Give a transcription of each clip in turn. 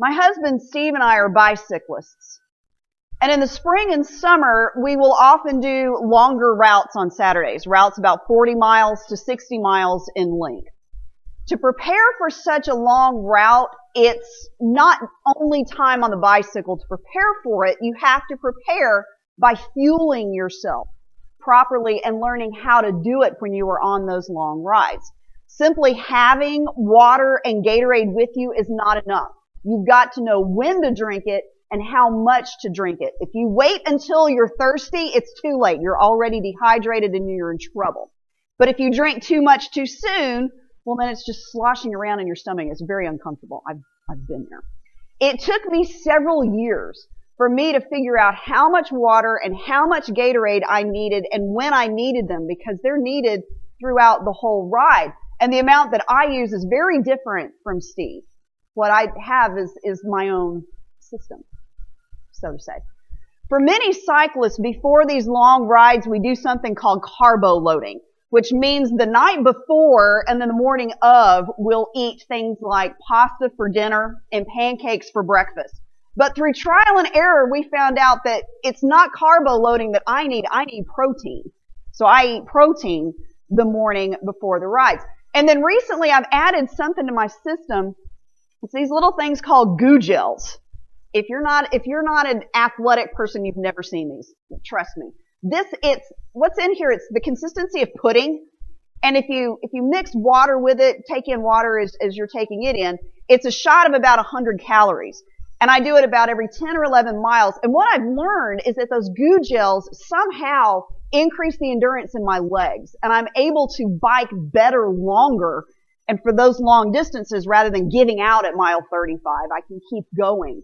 My husband Steve and I are bicyclists. And in the spring and summer, we will often do longer routes on Saturdays, routes about 40 miles to 60 miles in length. To prepare for such a long route, it's not only time on the bicycle to prepare for it, you have to prepare by fueling yourself properly and learning how to do it when you are on those long rides. Simply having water and Gatorade with you is not enough. You've got to know when to drink it and how much to drink it. If you wait until you're thirsty, it's too late. You're already dehydrated and you're in trouble. But if you drink too much too soon, well then it's just sloshing around in your stomach. It's very uncomfortable. I've, I've been there. It took me several years for me to figure out how much water and how much Gatorade I needed and when I needed them because they're needed throughout the whole ride. And the amount that I use is very different from Steve. What I have is, is my own system so to say. For many cyclists, before these long rides, we do something called carbo loading, which means the night before and then the morning of, we'll eat things like pasta for dinner and pancakes for breakfast. But through trial and error, we found out that it's not carbo loading that I need. I need protein. So I eat protein the morning before the rides. And then recently I've added something to my system. It's these little things called goo gels. If you're not, if you're not an athletic person, you've never seen these. Trust me. This, it's, what's in here, it's the consistency of pudding. And if you, if you mix water with it, take in water as, as you're taking it in, it's a shot of about 100 calories. And I do it about every 10 or 11 miles. And what I've learned is that those goo gels somehow increase the endurance in my legs. And I'm able to bike better longer. And for those long distances, rather than giving out at mile 35, I can keep going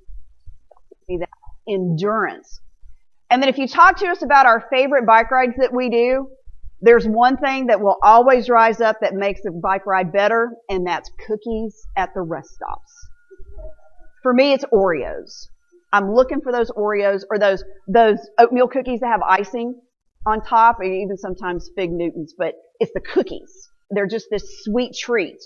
See that endurance. And then if you talk to us about our favorite bike rides that we do, there's one thing that will always rise up that makes a bike ride better, and that's cookies at the rest stops. For me, it's Oreos. I'm looking for those Oreos or those, those oatmeal cookies that have icing on top, and even sometimes fig Newtons, but it's the cookies. They're just this sweet treat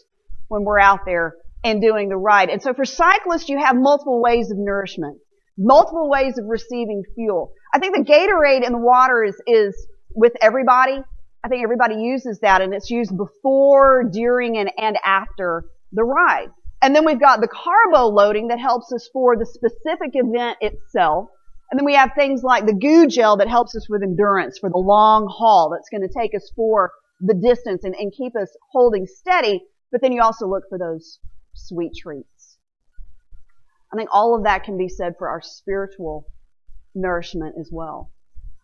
when we're out there and doing the ride. And so for cyclists, you have multiple ways of nourishment multiple ways of receiving fuel. I think the Gatorade in the water is, is with everybody. I think everybody uses that and it's used before, during, and, and after the ride. And then we've got the carbo loading that helps us for the specific event itself. And then we have things like the goo gel that helps us with endurance for the long haul that's going to take us for the distance and, and keep us holding steady. But then you also look for those sweet treats. I think all of that can be said for our spiritual nourishment as well.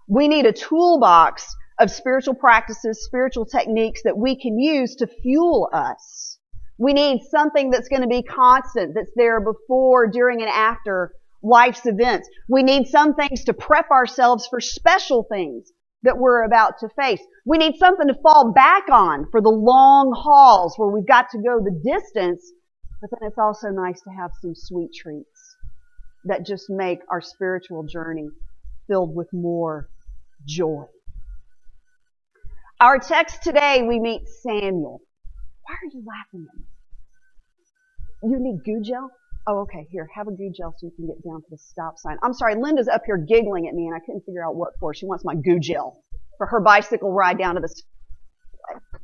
We need a toolbox of spiritual practices, spiritual techniques that we can use to fuel us. We need something that's going to be constant, that's there before, during, and after life's events. We need some things to prep ourselves for special things that we're about to face. We need something to fall back on for the long hauls where we've got to go the distance but then it's also nice to have some sweet treats that just make our spiritual journey filled with more joy. Our text today, we meet Samuel. Why are you laughing at me? You need goo gel? Oh, okay. Here, have a goo gel so you can get down to the stop sign. I'm sorry, Linda's up here giggling at me and I couldn't figure out what for. She wants my goo gel for her bicycle ride down to the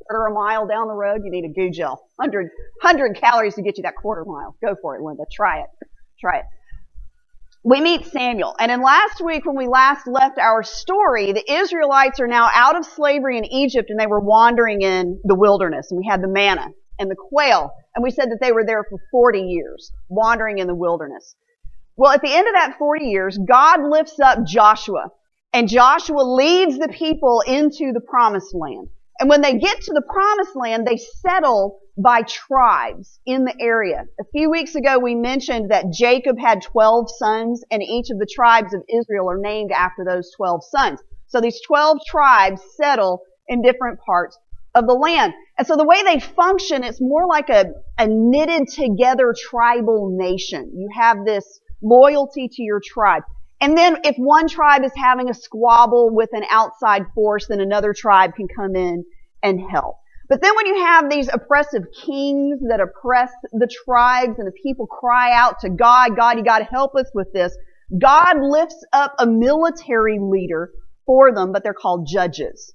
quarter a mile down the road, you need a goo gel. 100, 100 calories to get you that quarter mile. Go for it, Linda. Try it. Try it. We meet Samuel. And in last week, when we last left our story, the Israelites are now out of slavery in Egypt and they were wandering in the wilderness. And we had the manna and the quail. And we said that they were there for 40 years, wandering in the wilderness. Well, at the end of that 40 years, God lifts up Joshua. And Joshua leads the people into the promised land. And when they get to the promised land, they settle by tribes in the area. A few weeks ago, we mentioned that Jacob had 12 sons and each of the tribes of Israel are named after those 12 sons. So these 12 tribes settle in different parts of the land. And so the way they function, it's more like a, a knitted together tribal nation. You have this loyalty to your tribe. And then if one tribe is having a squabble with an outside force, then another tribe can come in and help. But then when you have these oppressive kings that oppress the tribes and the people cry out to God, God, you gotta help us with this. God lifts up a military leader for them, but they're called judges.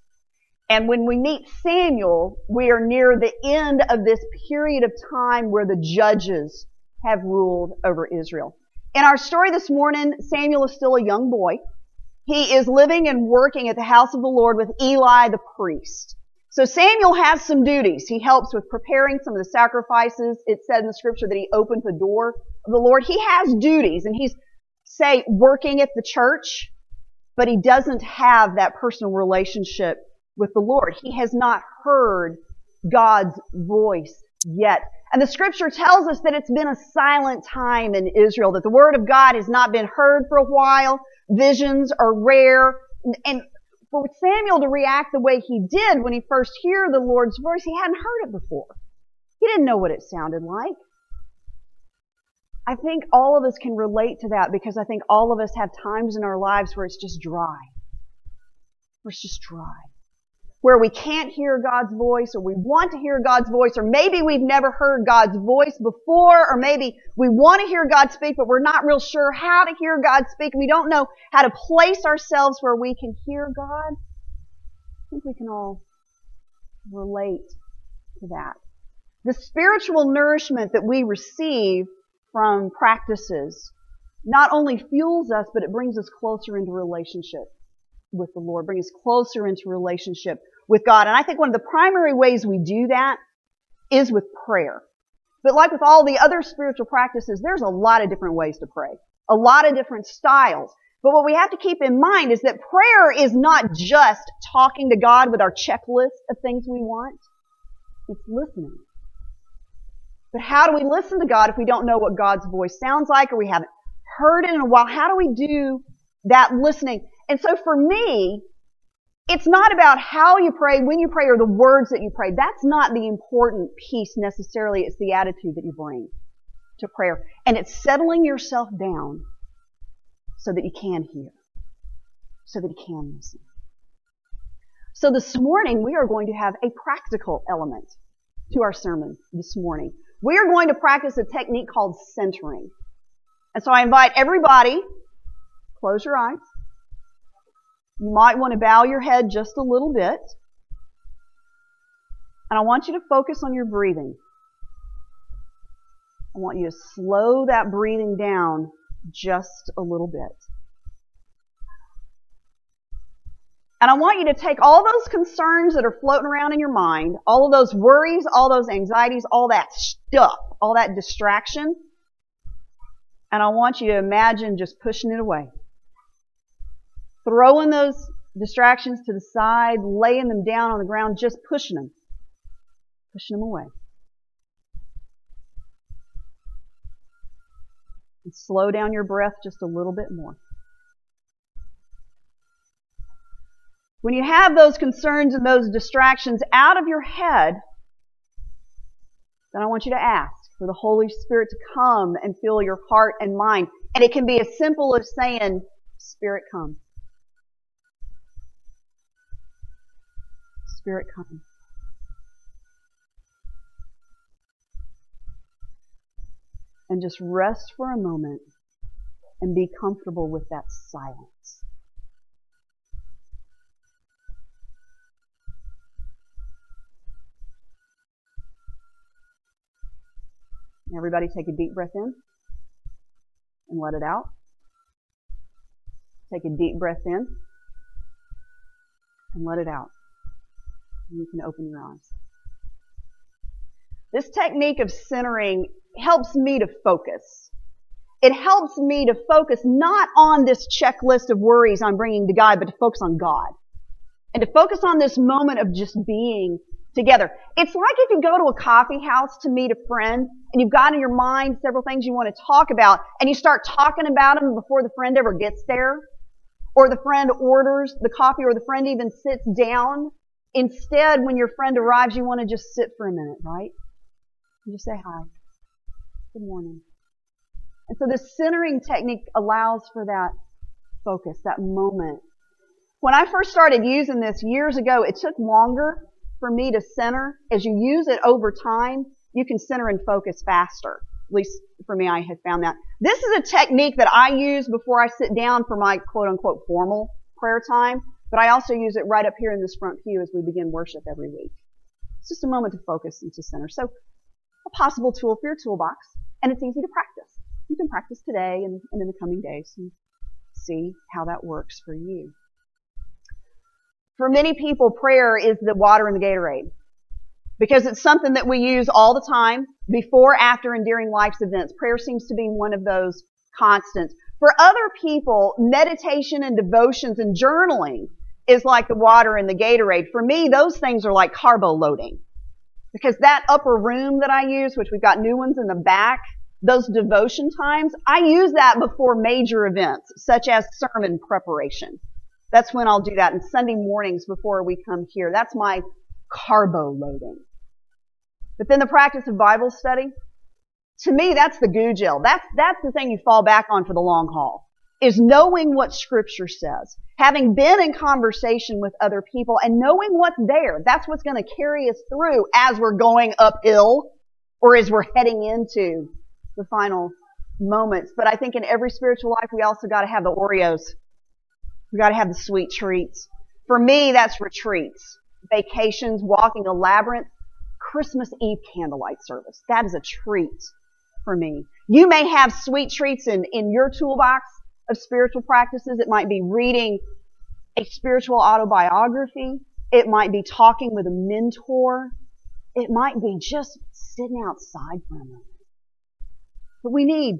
And when we meet Samuel, we are near the end of this period of time where the judges have ruled over Israel. In our story this morning, Samuel is still a young boy. He is living and working at the house of the Lord with Eli the priest. So Samuel has some duties. He helps with preparing some of the sacrifices. It said in the scripture that he opened the door of the Lord. He has duties and he's, say, working at the church, but he doesn't have that personal relationship with the Lord. He has not heard God's voice yet. And the scripture tells us that it's been a silent time in Israel, that the word of God has not been heard for a while. Visions are rare. And for Samuel to react the way he did when he first heard the Lord's voice, he hadn't heard it before. He didn't know what it sounded like. I think all of us can relate to that because I think all of us have times in our lives where it's just dry. Where it's just dry where we can't hear God's voice or we want to hear God's voice or maybe we've never heard God's voice before or maybe we want to hear God speak but we're not real sure how to hear God speak. We don't know how to place ourselves where we can hear God. I think we can all relate to that. The spiritual nourishment that we receive from practices not only fuels us, but it brings us closer into relationship with the Lord, bring us closer into relationship with God. And I think one of the primary ways we do that is with prayer. But like with all the other spiritual practices, there's a lot of different ways to pray. A lot of different styles. But what we have to keep in mind is that prayer is not just talking to God with our checklist of things we want. It's listening. But how do we listen to God if we don't know what God's voice sounds like or we haven't heard it in a while? How do we do that listening? And so for me, it's not about how you pray, when you pray, or the words that you pray. That's not the important piece necessarily. It's the attitude that you bring to prayer. And it's settling yourself down so that you can hear, so that you can listen. So this morning, we are going to have a practical element to our sermon this morning. We are going to practice a technique called centering. And so I invite everybody, close your eyes. You might want to bow your head just a little bit. And I want you to focus on your breathing. I want you to slow that breathing down just a little bit. And I want you to take all those concerns that are floating around in your mind, all of those worries, all those anxieties, all that stuff, all that distraction, and I want you to imagine just pushing it away throwing those distractions to the side, laying them down on the ground, just pushing them, pushing them away. And slow down your breath just a little bit more. When you have those concerns and those distractions out of your head, then I want you to ask for the Holy Spirit to come and fill your heart and mind. And it can be as simple as saying, Spirit, come. Spirit. And just rest for a moment and be comfortable with that silence. Everybody take a deep breath in and let it out. Take a deep breath in and let it out you can open your eyes. This technique of centering helps me to focus. It helps me to focus not on this checklist of worries I'm bringing to God, but to focus on God. And to focus on this moment of just being together. It's like if you go to a coffee house to meet a friend and you've got in your mind several things you want to talk about and you start talking about them before the friend ever gets there or the friend orders the coffee or the friend even sits down Instead, when your friend arrives, you want to just sit for a minute, right? You just say hi. Good morning. And so this centering technique allows for that focus, that moment. When I first started using this years ago, it took longer for me to center. As you use it over time, you can center and focus faster. At least for me, I have found that. This is a technique that I use before I sit down for my quote unquote formal prayer time, but I also use it right up here in this front pew as we begin worship every week. It's just a moment to focus and to center. So a possible tool for your toolbox, and it's easy to practice. You can practice today and, and in the coming days and see how that works for you. For many people, prayer is the water in the Gatorade because it's something that we use all the time, before, after, and during life's events. Prayer seems to be one of those constants. For other people, meditation and devotions and journaling is like the water in the Gatorade. For me, those things are like carbo loading. Because that upper room that I use, which we've got new ones in the back, those devotion times, I use that before major events, such as sermon preparation. That's when I'll do that. And Sunday mornings before we come here. That's my carbo loading. But then the practice of Bible study, to me, that's the goo gel. That's, that's the thing you fall back on for the long haul, is knowing what scripture says. Having been in conversation with other people and knowing what's there. That's what's going to carry us through as we're going uphill or as we're heading into the final moments. But I think in every spiritual life, we also got to have the Oreos. We got to have the sweet treats. For me, that's retreats, vacations, walking a labyrinth. Christmas Eve candlelight service. That is a treat for me. You may have sweet treats in, in your toolbox of spiritual practices. It might be reading a spiritual autobiography. It might be talking with a mentor. It might be just sitting outside for a moment. But we need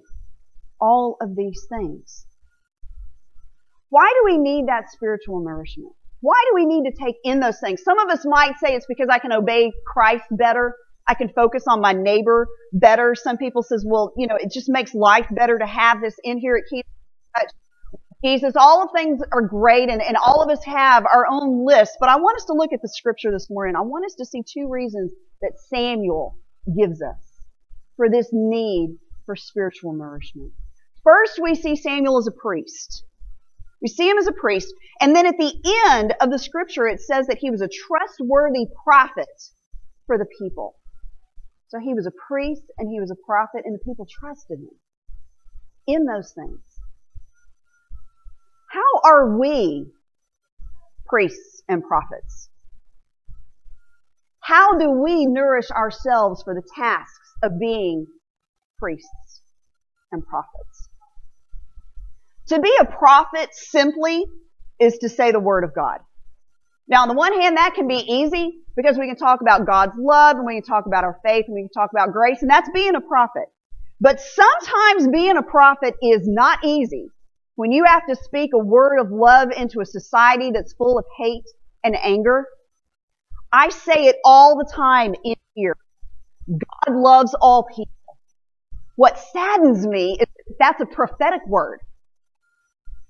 all of these things. Why do we need that spiritual nourishment? Why do we need to take in those things? Some of us might say it's because I can obey Christ better. I can focus on my neighbor better. Some people says, well, you know, it just makes life better to have this in here. It keeps Jesus. All of things are great and, and all of us have our own list, but I want us to look at the scripture this morning. I want us to see two reasons that Samuel gives us for this need for spiritual nourishment. First, we see Samuel as a priest. We see him as a priest. And then at the end of the scripture, it says that he was a trustworthy prophet for the people. So he was a priest and he was a prophet and the people trusted him in those things. How are we priests and prophets? How do we nourish ourselves for the tasks of being priests and prophets? To be a prophet simply is to say the word of God. Now, on the one hand, that can be easy because we can talk about God's love and we can talk about our faith and we can talk about grace and that's being a prophet. But sometimes being a prophet is not easy when you have to speak a word of love into a society that's full of hate and anger. I say it all the time in here. God loves all people. What saddens me is that's a prophetic word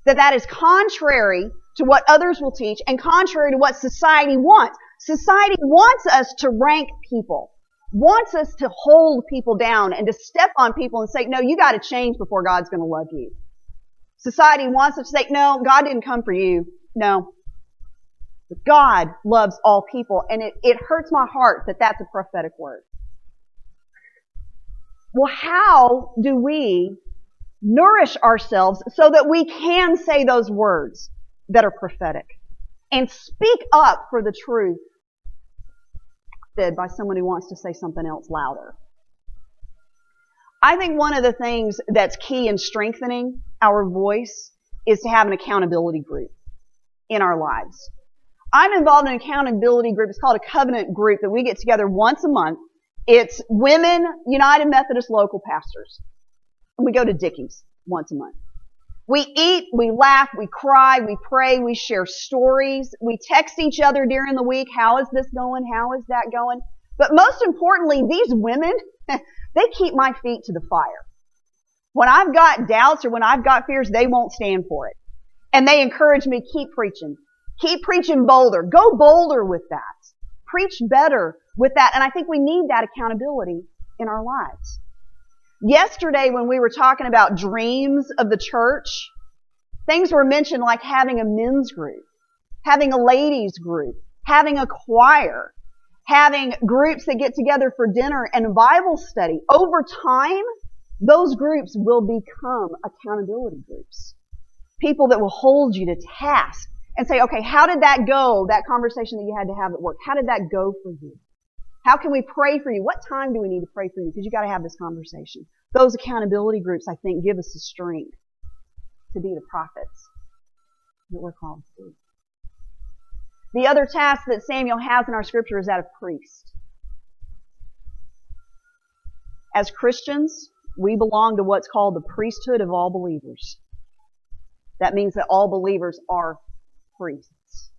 that that is contrary to what others will teach and contrary to what society wants. Society wants us to rank people, wants us to hold people down and to step on people and say, no, you got to change before God's going to love you. Society wants us to say, no, God didn't come for you. No. But God loves all people and it, it hurts my heart that that's a prophetic word. Well, how do we nourish ourselves so that we can say those words that are prophetic and speak up for the truth said by someone who wants to say something else louder. I think one of the things that's key in strengthening our voice is to have an accountability group in our lives. I'm involved in an accountability group. It's called a covenant group that we get together once a month. It's women United Methodist local pastors and we go to Dickey's once a month. We eat, we laugh, we cry, we pray, we share stories, we text each other during the week. How is this going? How is that going? But most importantly, these women, they keep my feet to the fire. When I've got doubts or when I've got fears, they won't stand for it. And they encourage me, keep preaching. Keep preaching bolder. Go bolder with that. Preach better with that. And I think we need that accountability in our lives. Yesterday, when we were talking about dreams of the church, things were mentioned like having a men's group, having a ladies group, having a choir. having groups that get together for dinner and Bible study. Over time, those groups will become accountability groups. People that will hold you to task and say, okay, how did that go? That conversation that you had to have at work. How did that go for you? How can we pray for you? What time do we need to pray for you? Because you got to have this conversation. Those accountability groups, I think, give us the strength to be the prophets that we're called to be. The other task that Samuel has in our scripture is that of priest. As Christians, we belong to what's called the priesthood of all believers. That means that all believers are priests.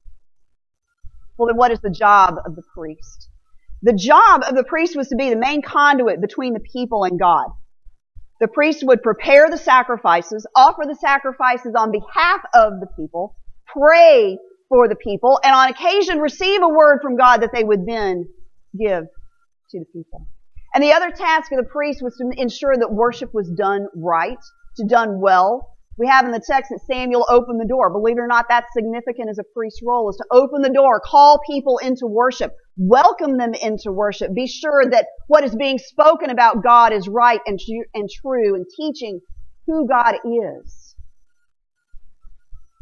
Well, then what is the job of the priest? The job of the priest was to be the main conduit between the people and God. The priest would prepare the sacrifices, offer the sacrifices on behalf of the people, pray for the people, and on occasion receive a word from God that they would then give to the people. And the other task of the priest was to ensure that worship was done right, to done well. We have in the text that Samuel opened the door. Believe it or not, that's significant as a priest's role, is to open the door, call people into worship, welcome them into worship, be sure that what is being spoken about God is right and, and true, and teaching who God is.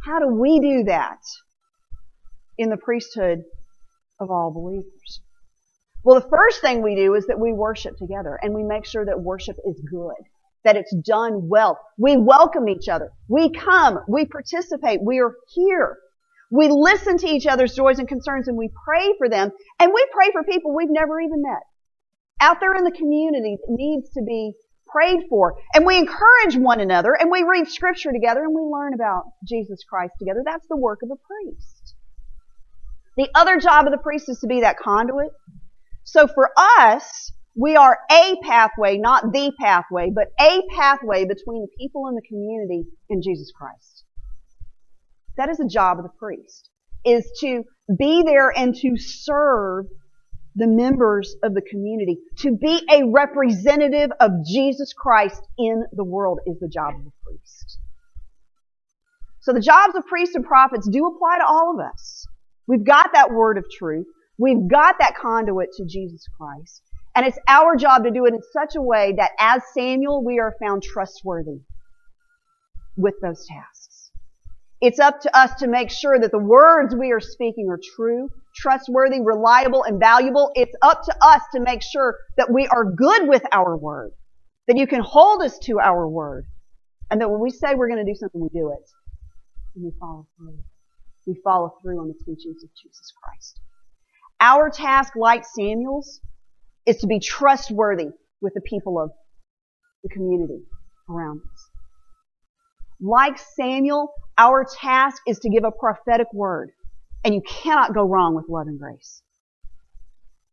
How do we do that in the priesthood of all believers? Well, the first thing we do is that we worship together and we make sure that worship is good, that it's done well. We welcome each other. We come. We participate. We are here. We listen to each other's joys and concerns and we pray for them. And we pray for people we've never even met out there in the community that needs to be prayed for. And we encourage one another and we read scripture together and we learn about Jesus Christ together. That's the work of a priest. The other job of the priest is to be that conduit so for us, we are a pathway, not the pathway, but a pathway between the people in the community and Jesus Christ. That is the job of the priest, is to be there and to serve the members of the community. To be a representative of Jesus Christ in the world is the job of the priest. So the jobs of priests and prophets do apply to all of us. We've got that word of truth. We've got that conduit to Jesus Christ. And it's our job to do it in such a way that as Samuel, we are found trustworthy with those tasks. It's up to us to make sure that the words we are speaking are true, trustworthy, reliable, and valuable. It's up to us to make sure that we are good with our word, that you can hold us to our word, and that when we say we're going to do something, we do it. And we follow through. We follow through on the teachings of Jesus Christ. Our task, like Samuel's, is to be trustworthy with the people of the community around us. Like Samuel, our task is to give a prophetic word. And you cannot go wrong with love and grace.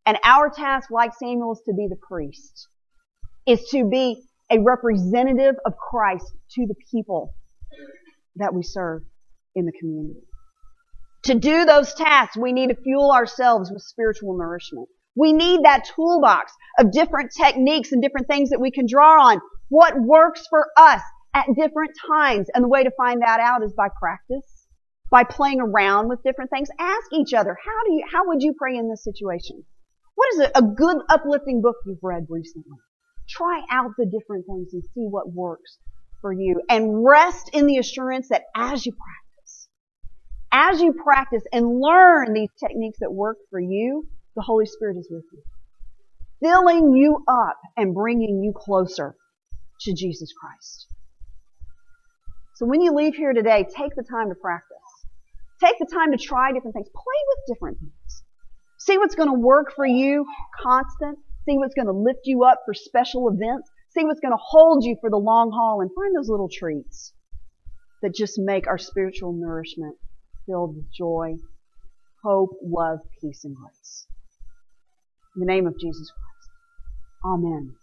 And our task, like Samuel, is to be the priest, is to be a representative of Christ to the people that we serve in the community. To do those tasks, we need to fuel ourselves with spiritual nourishment. We need that toolbox of different techniques and different things that we can draw on. What works for us at different times. And the way to find that out is by practice, by playing around with different things. Ask each other, how do you, how would you pray in this situation? What is a, a good uplifting book you've read recently? Try out the different things and see what works for you and rest in the assurance that as you practice, as you practice and learn these techniques that work for you, the Holy Spirit is with you, filling you up and bringing you closer to Jesus Christ. So when you leave here today, take the time to practice. Take the time to try different things. Play with different things. See what's going to work for you constant. See what's going to lift you up for special events. See what's going to hold you for the long haul and find those little treats that just make our spiritual nourishment filled with joy, hope, love, peace, and grace. In the name of Jesus Christ. Amen.